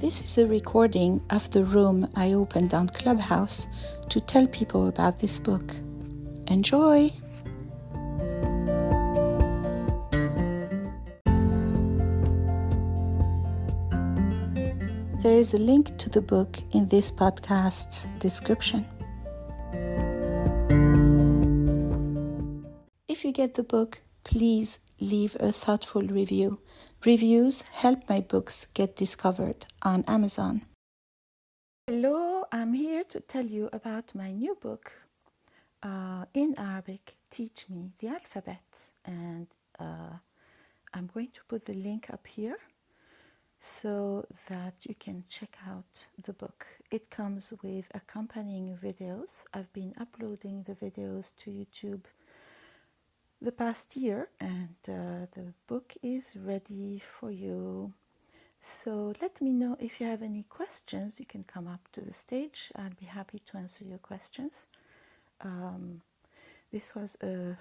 This is a recording of the room I opened on Clubhouse to tell people about this book. Enjoy! There is a link to the book in this podcast's description. If you get the book, please leave a thoughtful review. Reviews help my books get discovered on Amazon. Hello, I'm here to tell you about my new book uh, in Arabic, Teach Me the Alphabet. And uh, I'm going to put the link up here so that you can check out the book. It comes with accompanying videos. I've been uploading the videos to YouTube the past year, and uh, the book is ready for you. So let me know if you have any questions. You can come up to the stage. I'll be happy to answer your questions. Um, this was a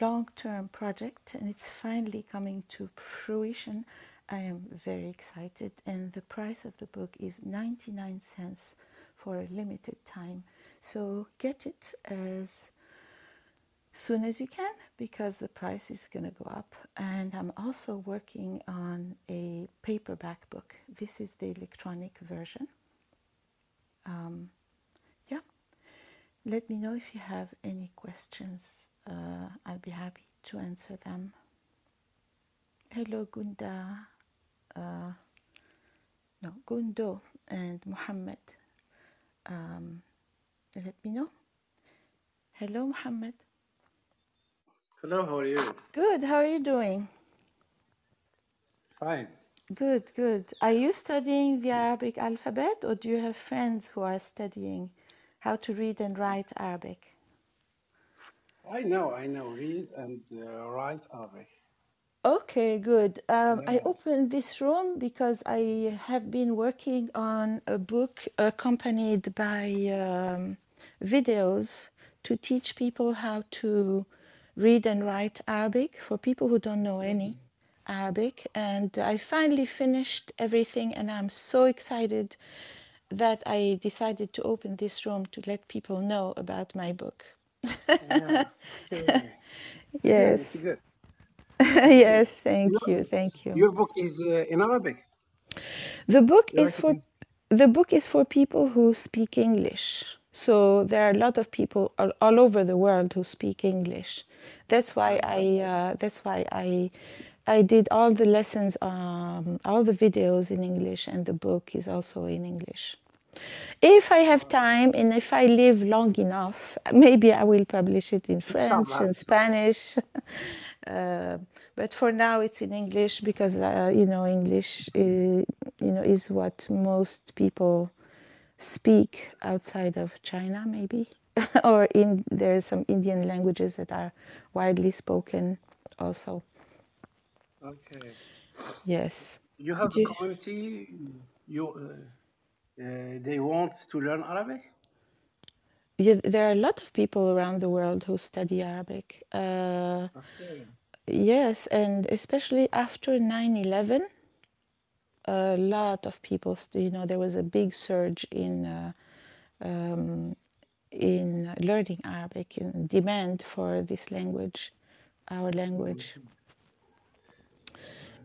long term project and it's finally coming to fruition. I am very excited, and the price of the book is 99 cents for a limited time. So get it as soon as you can because the price is going to go up. And I'm also working on a paperback book. This is the electronic version. Um, yeah, let me know if you have any questions. Uh, I'll be happy to answer them. Hello, Gunda. Uh, no, Gundo and Muhammad. Um, let me know. Hello, Muhammad. Hello, how are you? Good. How are you doing? Fine. Good, good. Are you studying the Arabic alphabet or do you have friends who are studying how to read and write Arabic? I know, I know, read and uh, write Arabic. Okay, good. Um, I opened this room because I have been working on a book accompanied by um, videos to teach people how to read and write Arabic for people who don't know any Arabic. And I finally finished everything, and I'm so excited that I decided to open this room to let people know about my book. Yeah. Okay. It's good, it's Yes, good. yes, thank Your, you, thank you. your book is uh, in Arabic. The book is for the book is for people who speak English. So there are a lot of people all, all over the world who speak English. That's why I uh, that's why I I did all the lessons, um, all the videos in English, and the book is also in English. If I have time and if I live long enough, maybe I will publish it in French and. Spanish. Uh, but for now, it's in English because uh, you know English, uh, you know, is what most people speak outside of China, maybe, or in there are some Indian languages that are widely spoken also. Okay. Yes. You have a Do you- community, you, uh, uh, they want to learn Arabic? yeah, there are a lot of people around the world who study Arabic. Uh, Okay. yes, and especially after 9 11, a lot of people, st- you know, there was a big surge in. Uh, um, in learning Arabic, in demand for this language, our language. Mhm.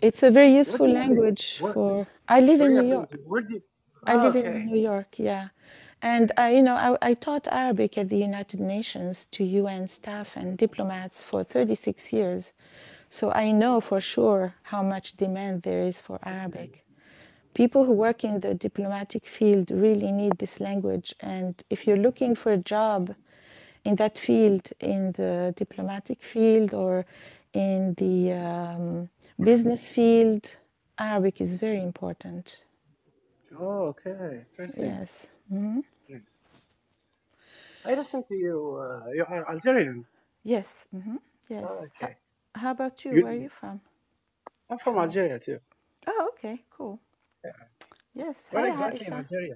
It's a very useful language What? for. I live in New? York. You? I Ah, live in. New York, yeah. And I, you know, I, I taught Arabic at the United Nations to UN staff and diplomats for 36 years. So I know for sure how much demand there is for Arabic. People who work in the diplomatic field really need this language. And if you're looking for a job in that field, in the diplomatic field or in the um, business field, Arabic is very important. Oh, okay. Interesting. Yes. hmm I listen to you. Uh, you are Algerian. Yes. hmm Yes. Oh, okay. how about you? Where are You, you from? I'm from Algeria too. Oh, okay. Cool. Yes. Hi, exactly Aisha. Algeria?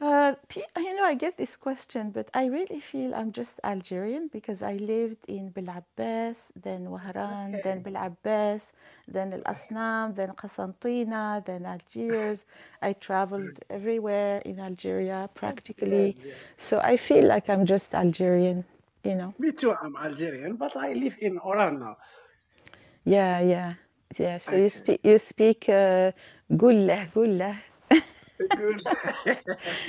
Uh, you know, I get this question, but I really feel I'm just Algerian because I lived in belabbes, then Wahran, then Okay. Bel Abbas, then Al Asnam, then Qasantina, then Algiers. I traveled everywhere in Algeria That's practically. Yeah. So I feel like I'm just Algerian, you know. Me too. I'm Algerian, but I live in Oran now. Yeah, yeah, yeah. So you Okay. speak you speak uh, gulla, gulla. Good.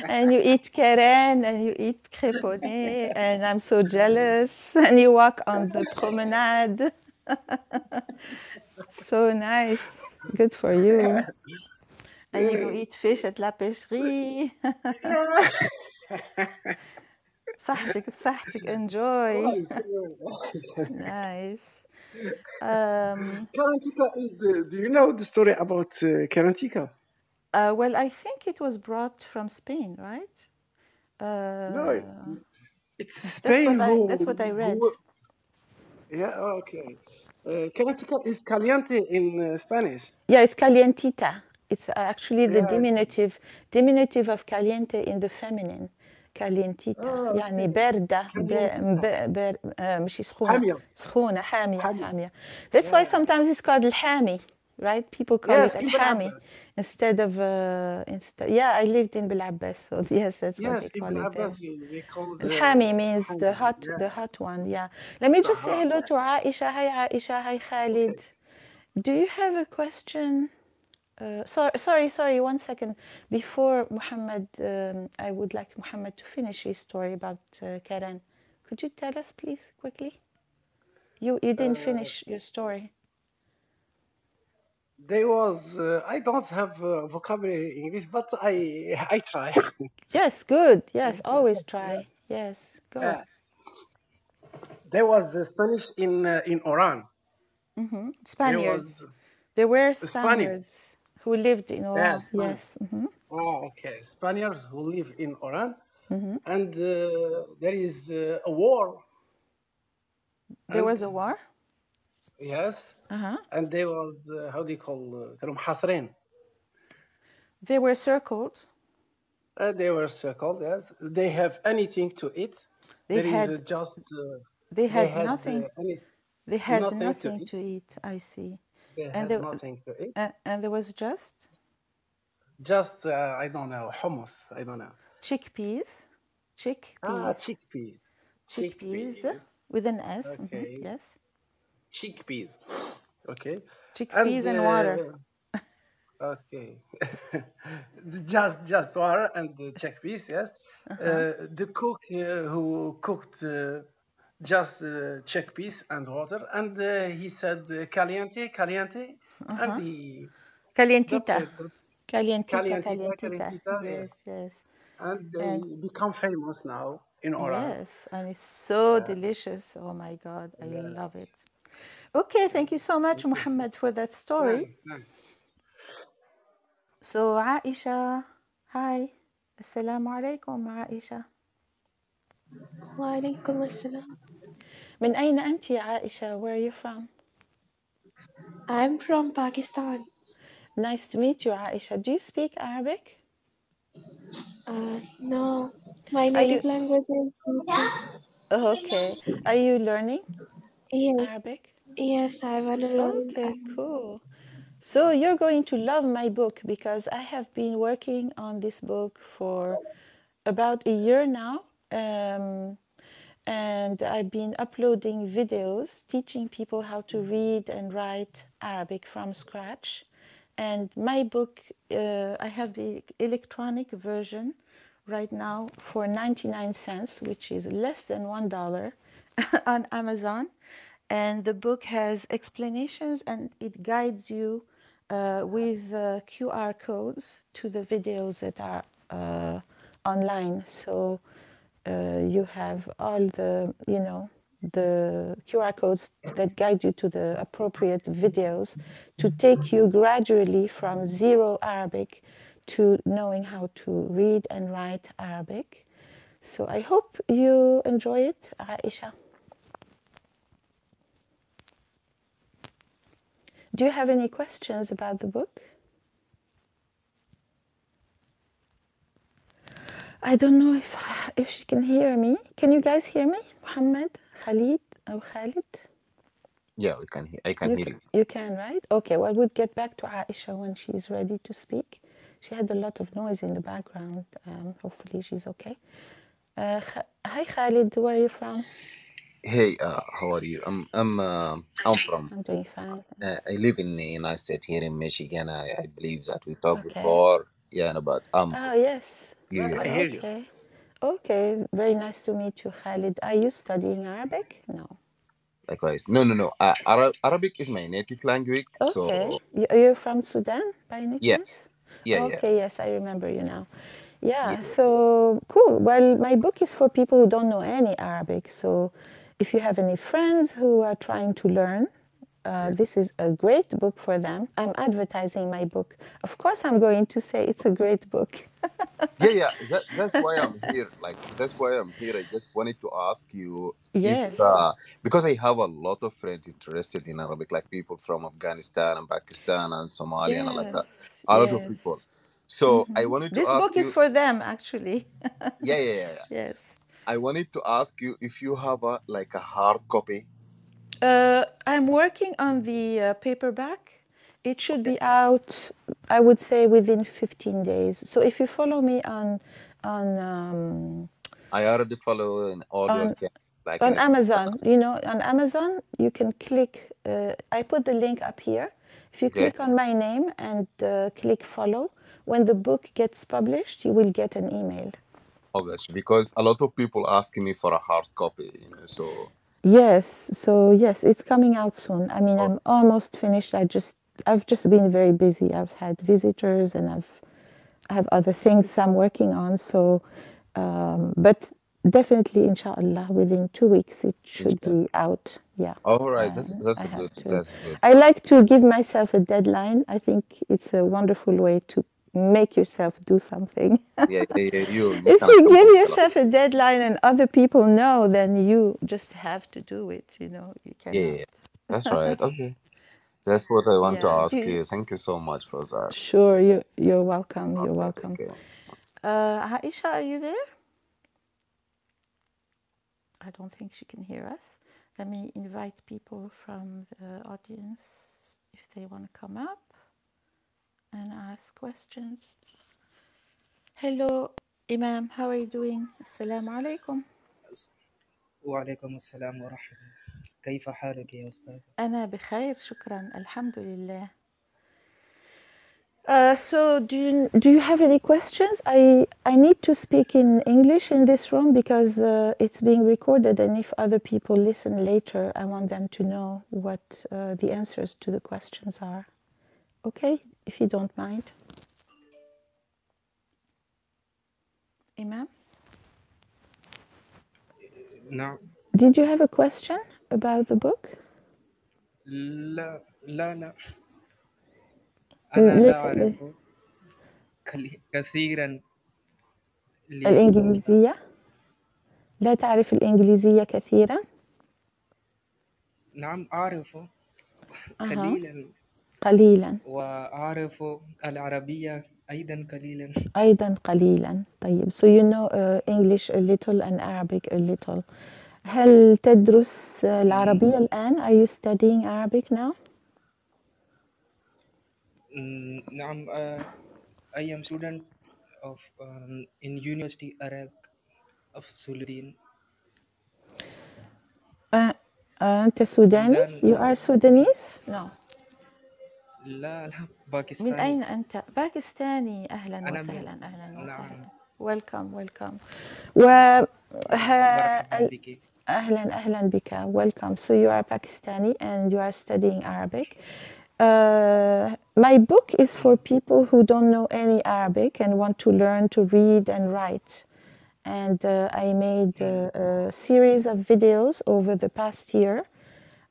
and you eat keren and you eat créponné and I'm so jealous and you walk on the promenade. so nice. Good for you. And you eat fish at la pêcherie. Yeah. صحتك بصحتك enjoy. Right. good. nice. Um, Karantika is. Uh, do you know the story about uh, Karantika? uh, well, I think it was brought from Spain, right? No, Uh, it's that's Spain what I that's what I read. who yeah. Okay. Uh, Karantika is caliente in uh, Spanish. Yeah, it's calientita. It's actually the Yeah. diminutive diminutive of caliente in the feminine. calientita Oh, يعني okay. باردة ب... Calientita. ب... بر... آه، مش سخونة حامية. سخونة حامية حامية. حامية That's why Yeah. sometimes it's called الحامي right people call Yes, it in الحامي Bel instead of uh, instead yeah I lived in Bel so yes that's what Yes, they in call it there Abbas they call the الحامي means the Hami, hot yeah. the hot one yeah let me The just say hot, hello yes. to Aisha hi Aisha hi Khalid Okay. do you have a question Uh, sorry, sorry, sorry. One second. Before Muhammad, um, I would like Muhammad to finish his story about uh, Karen. Could you tell us, please, quickly? You you didn't Uh, finish your story. There was uh, I don't have uh, vocabulary in English, but I I try. Yes, good. Yes, always try. Yes, go. There was Spanish in uh, in Oran. Mm -hmm. There Spaniards. There were Spaniards. Spaniards who lived in Oran. Yeah, yes. Mm-hmm. Oh, okay. Spaniards who live in Oran, mm-hmm. and uh, there is the, a war. There and, was a war. Yes. Uh-huh. And there was uh, how do you call uh, They were circled. Uh, they were circled. Yes. They have anything to eat. They there had uh, just. Uh, they had, they had nothing. Any, they had nothing, nothing to, eat. to, eat. I see. They And there nothing to eat. and, and there was just Just uh, I don't know hummus. I don't know. chickpeas. Ah, Chickpeas. chickpeas. Chickpeas Chickpeas. with an S. mhm, Okay. Yes. Chickpeas. Okay. And Chickpeas and water. uh, okay. just just water and the chickpeas. Yes. Uh-huh. Uh, the cook uh, who cooked uh, just uh, chickpeas and water, and uh, he said uh, caliente, caliente, and Uh-huh. he Calientita. Calientita, calientita, calientita. Yes, yes. And they And become famous now in Oran. yes, and it's so delicious. Oh my God, I yeah. love it. Okay, thank you so much. Muhammad, for that story. Thanks. So, Aisha, hi. Assalamu alaikum, Aisha. وعليكم السلام. من أين أنت يا عائشة? Where are you from? I'm from Pakistan. Nice to meet you, Aisha. Do you speak Arabic? Uh, no, my Are native you language is Urdu. oh, okay? Are you learning Yes, Arabic? yes, I want to learn. Okay, Um, cool. So you're going to love my book because I have been working on this book for about a year now. um, and I've been uploading videos teaching people how to read and write Arabic from scratch. And my book, uh, I have the electronic version right now for 99 cents, which is less than $1 on Amazon. And the book has explanations and it guides you uh, with uh, QR codes to the videos that are uh, online. So Uh, you have all the, you know, the QR codes that guide you to the appropriate videos to take you gradually from zero Arabic to knowing how to read and write Arabic. So I hope you enjoy it, Aisha. Do you have any questions about the book? I don't know if if she can hear me. Can you guys hear me? Muhammad, Khalid, or Khalid? Yeah, we can hear. I can You hear can, you. you can, right? Okay, well, we'll get back to Aisha when she's ready to speak. She had a lot of noise in the background. Um, hopefully, she's okay. Uh, hi, Khalid. Where are you from? Hey, uh, how are you? I'm I'm uh, I'm from. I'm doing fine. Uh, I live in the United States here in Michigan. I, I believe that we talked Okay. before. Yeah, but um, Oh, yes. Yeah, I hear you. Okay. Okay. Very nice to meet you, Khalid. Are you studying Arabic? No. likewise. No, no, no. Uh, Ara- Arabic is my native language. Okay. So You- You're from Sudan by any yeah, chance? yeah, yeah, Okay, yes, I remember you now. Yeah, yeah. so cool. Well, my book is for people who don't know any Arabic. So if you have any friends who are trying to learn, uh, this is a great book for them. I'm advertising my book. Of course, I'm going to say it's a great book. Yeah, yeah. That, that's why I'm here. Like that's why I'm here. I just wanted to ask you if Yes. uh, because I have a lot of friends interested in Arabic, like people from Afghanistan and Pakistan and Somalia and like that. Yes, A lot of people. So I Mhm. wanted to This book is for them, actually. Yeah, yeah, yeah, yeah. Yes. I wanted to ask you if you have a like a hard copy. Uh, I'm working on the uh, paperback. It should be out, I would say, within 15 days. So if you follow me on on um, I already follow in all your on ca- like on Amazon, you know, on Amazon, you can click. Uh, I put the link up here. If you click on my name and uh, click follow, when the book gets published, you will get an email. Oh gosh, because a lot of people asking me for a hard copy, you know. So Yes, so yes, it's coming out soon. I mean, oh, I'm almost finished. I just I've just been very busy. I've had visitors and I've I have other things I'm working on. So, um, but definitely, inshallah, within two weeks it should be out. Yeah, All right, that's that's good. to. That's good. I like to give myself a deadline. I think it's a wonderful way to make yourself do something. Yeah, yeah, yeah. You if you give complete a lot. yourself a deadline and other people know, then you just have to do it. You know, you Yeah, yeah, yeah. That's right. Okay. That's what I want to ask you, you. Thank you so much for that. sure, you you're welcome. You're welcome. okay. Uh, Aisha, are you there? I don't think she can hear us. Let me invite people from the audience if they want to come up and ask questions. Hello, Imam. How are you doing? Assalamu alaikum. وعليكم السلام ورحمة الله كيف حالك يا أستاذ؟ أنا بخير شكرا الحمد لله. Uh, so do you, do you have any questions? I, I need to speak in English in this room because uh, it's being recorded and if other people listen later, I want them to know what uh, the answers to the questions are. Okay, if you don't mind. Imam, نعم did you have a question about the book? لا لا لا Mm, أنا لا listen, أعرف كل- كثيرا ل... الإنجليزية لا تعرف الإنجليزية كثيرا؟ نعم أعرف أها قليلا قليلا وأعرف العربية أيضا قليلا أيضا قليلا طيب so you know uh, English a little and Arabic a little هل تدرس uh, العربية الآن are you studying Arabic now نعم uh, I am student of um, in University Arab of Suladin uh, uh, أنت سوداني you are Sudanese no لا لا من باكستاني أين أنت باكستاني أهلا أنا من وسهلا أهلا نعم وسهلا welcome welcome و ها- مرحبا بك أهلا أهلا بك welcome so you are Pakistani and you are studying Arabic uh, my book is for people who don't know any Arabic and want to learn to read and write and uh, I made a, a series of videos over the past year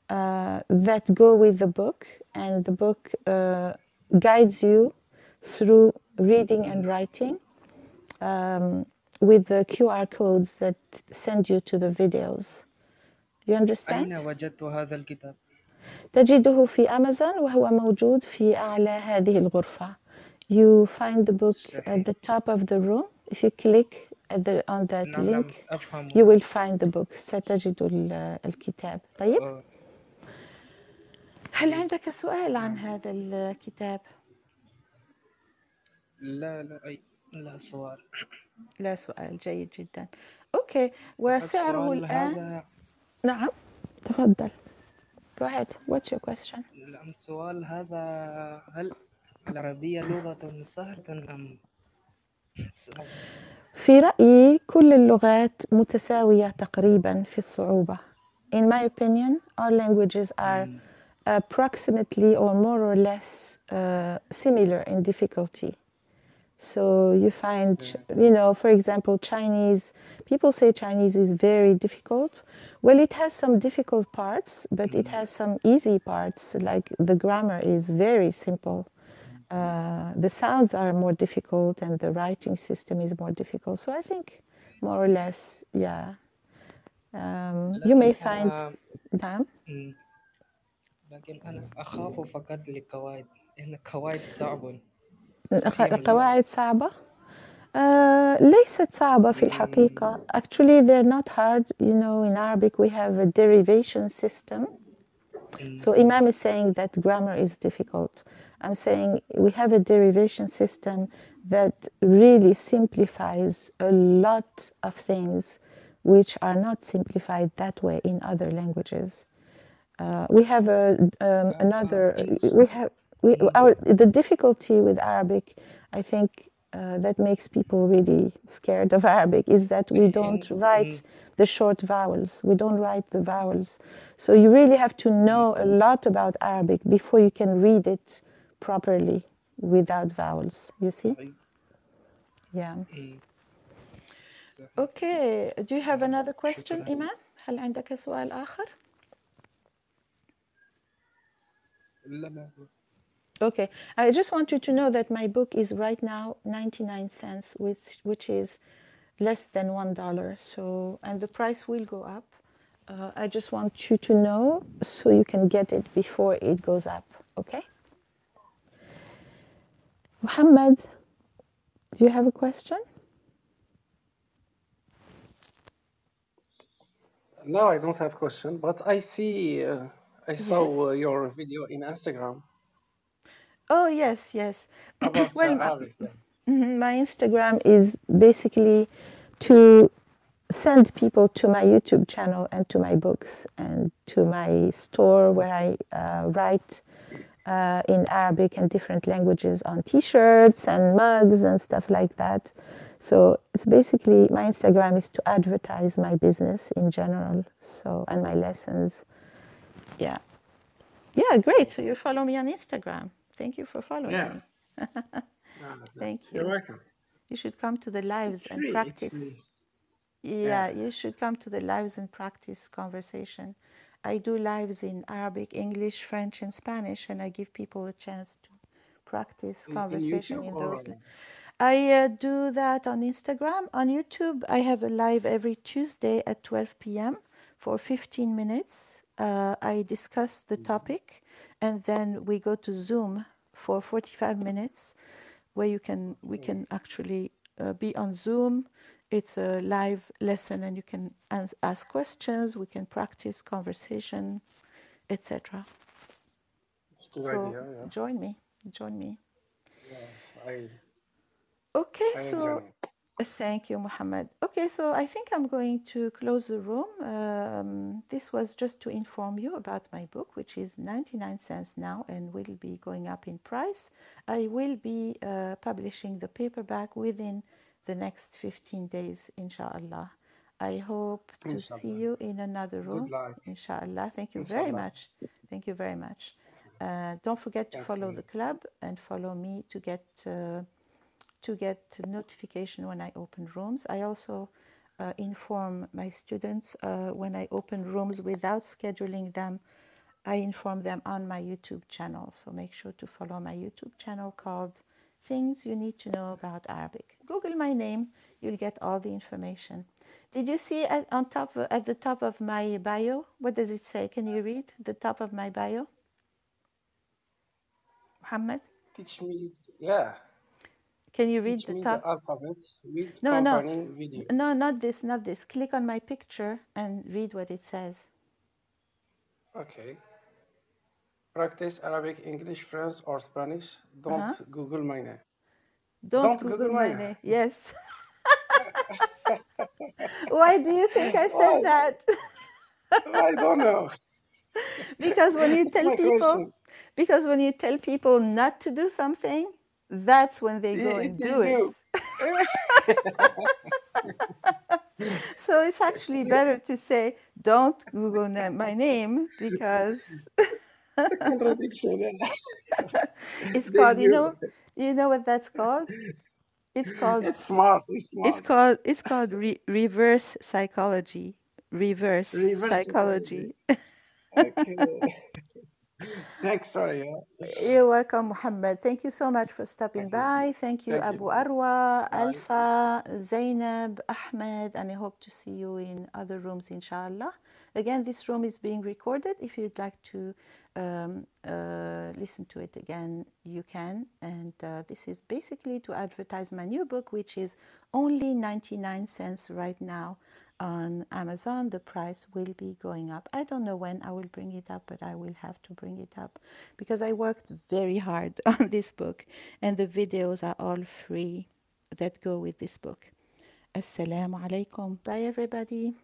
uh, that go with the book and the book uh, guides you through reading and writing um, with the QR codes that send you to the videos. You أين understand? وجدت هذا الكتاب؟ تجده في أمازون وهو موجود في أعلى هذه الغرفة. You find the book at صحيح the top of the room. If you click at the, on that نعم نعم link أفهم you will find the book ستجد ال- الكتاب طيب آه، هل. عندك سؤال عن هذا الكتاب؟ لا لا أي لا سؤال. لا سؤال جيد جدا. أوكي وسعره الآن. هذا. نعم. تفضل. Go ahead. What's your question? نعم السؤال هذا هل العربية لغة سهلة أم؟ في رأيي كل اللغات متساوية تقريبا في الصعوبة. In my opinion all languages are مم. approximately or more or less uh, similar in difficulty. So you find, you know, for example, Chinese, people say Chinese is very difficult. Well, it has some difficult parts, but it has some easy parts, like the grammar is very simple. Uh, the sounds are more difficult and the writing system is more difficult. So I think more or less, yeah. Um, you may find, uh, لكن أنا أخاف فقط للقواعد لأن القواعد صعبة صحيح من اللغة. قواعد صعبة آه ليست صعبة في الحقيقة actually they're not hard you know in Arabic we have a derivation system مم. so Imam is saying that grammar is difficult I'm saying we have a derivation system that really simplifies a lot of things which are not simplified that way in other languages uh, we have a um, another we have we, our the difficulty with Arabic I think uh, that makes people really scared of Arabic is that we don't write the short vowels we don't write the vowels so you really have to know a lot about Arabic before you can read it properly without vowels you see صحيح. yeah مم. صحيح. okay do you have another question شكراً. إيمان هل عندك سؤال آخر Okay, I just want you to know that my book is right now 99 cents, which which is less than one dollar. So, and the price will go up. Uh, I just want you to know so you can get it before it goes up. Okay. Muhammad, do you have a question? No, I don't have question, but I see, uh, I saw uh, your video in Instagram Oh yes, yes. about Well, yes. Mhm, My Instagram is basically to send people to my YouTube channel and to my books and to my store where I uh, write uh, in Arabic and different languages on T-shirts and mugs and stuff like that. So it's basically my Instagram is to advertise my business in general. So and my lessons. Yeah, yeah, great. So you follow me on Instagram. Thank you for following Yeah. me. Thank you. You're welcome. You should come to the lives It's and free, practice. free. Yeah, you should come to the lives and practice conversation. I do lives in Arabic, English, French, and Spanish, and I give people a chance to practice In- in conversation YouTube in those. on- la- I uh, do that on Instagram. On YouTube, I have a live every Tuesday at 12 p.m. for 15 minutes. Uh, I discuss the topic, and then we go to Zoom for 45 minutes, where you can we can actually uh, be on Zoom. It's a live lesson, and you can ans- ask questions. We can practice conversation, etc. So idea, yeah. join me. Join me. Yes, I, Okay, I so. Thank you, Mohammed. Okay, so I think I'm going to close the room. Um, this was just to inform you about my book, which is 99 cents now and will be going up in price. I will be uh, publishing the paperback within the next 15 days, inshallah. I hope to see you in another room, inshallah. Thank you very much. Thank you very much. Uh, don't forget to follow the club and follow me to get. Uh, to get notification when I open rooms. I also uh, inform my students uh, when I open rooms without scheduling them. I inform them on my YouTube channel. So make sure to follow my YouTube channel called Things You Need to Know About Arabic. Google my name, you'll get all the information. Did you see at, on top at the top of my bio? What does it say? Can you read the top of my bio? Muhammad? Teach me, yeah. Can you read Teach the top? the alphabet with No, no, video. no, not this, not this. Click on my picture and read what it says. Okay. Practice Arabic, English, French, or Spanish. Don't Uh-huh. Google my name. Don't, Don't Google, Google my name. name. Yes. Why do you think I said that? I don't know. because when you It's tell people, question. because when you tell people not to do something, that's when they go and do it. So it's actually better to say, don't Google na- my name because it's called, you know, you know what that's called? It's called It's smart. It's It's called it's called re- reverse psychology. Reverse Reverse psychology. Okay. Thanks. Sorry. yeah. You're welcome, Muhammad. Thank you so much for stopping Thank you. by. Thank you, Thank Abu you. Arwa, Bye. Alfa, Zainab, Ahmed, and I hope to see you in other rooms, inshallah. Again, this room is being recorded. If you'd like to um, uh, listen to it again, you can. And uh, this is basically to advertise my new book, which is only 99 cents right now on Amazon. The price will be going up. I don't know when I will bring it up, but I will have to bring it up because I worked very hard on this book, and the videos are all free that go with this book. Assalamu alaikum. Bye, everybody.